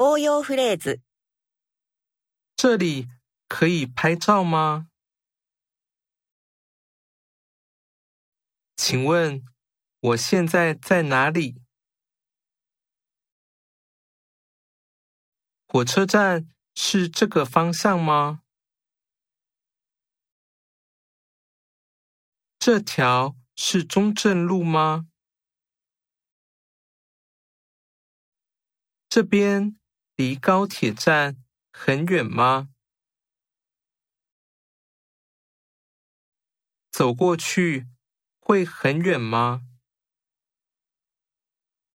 応用フレーズ。这里可以拍照吗？请问我现在在哪里？火车站是这个方向吗？这条是中正路吗？这边 离高铁站很远吗？走过去会很远吗？